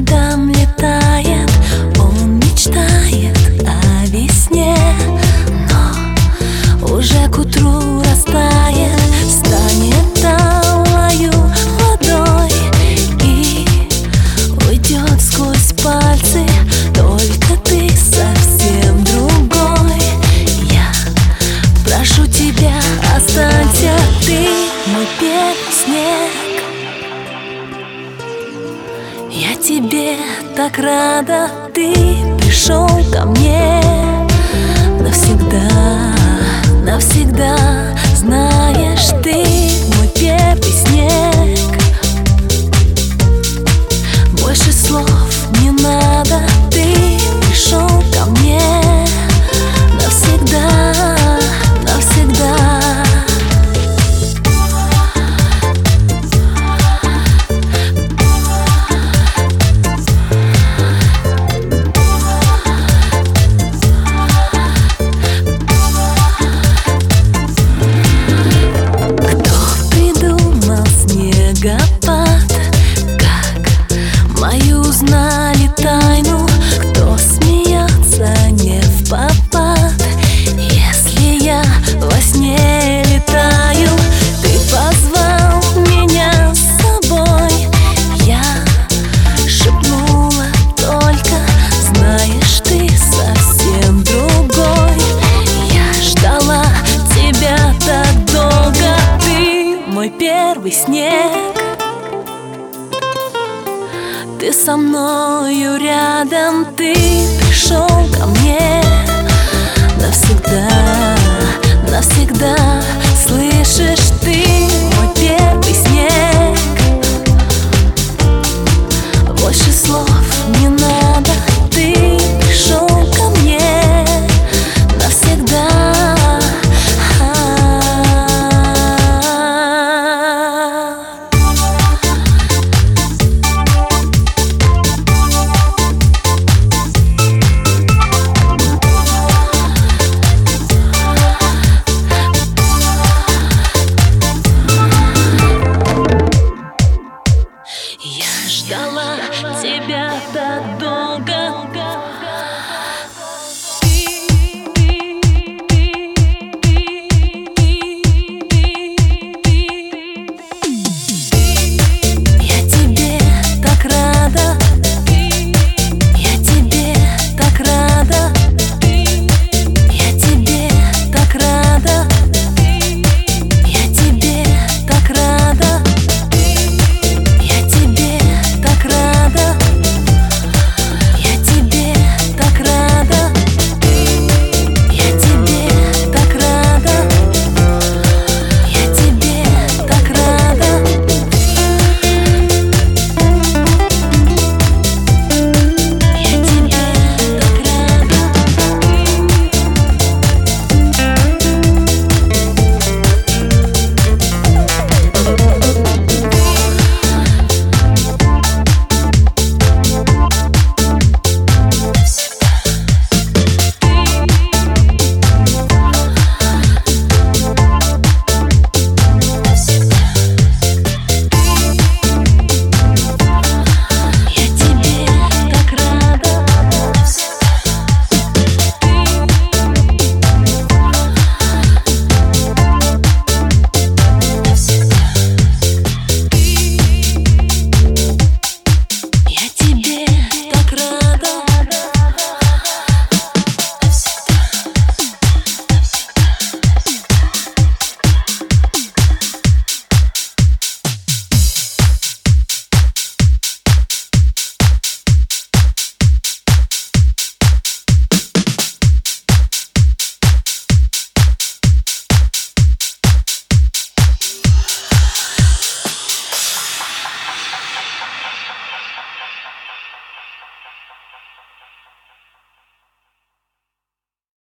дам тебе так рада. Ты пришел ко мне навсегда, навсегда. Знаешь ты, Гап Ты со мною рядом, ты пришел ко мне навсегда.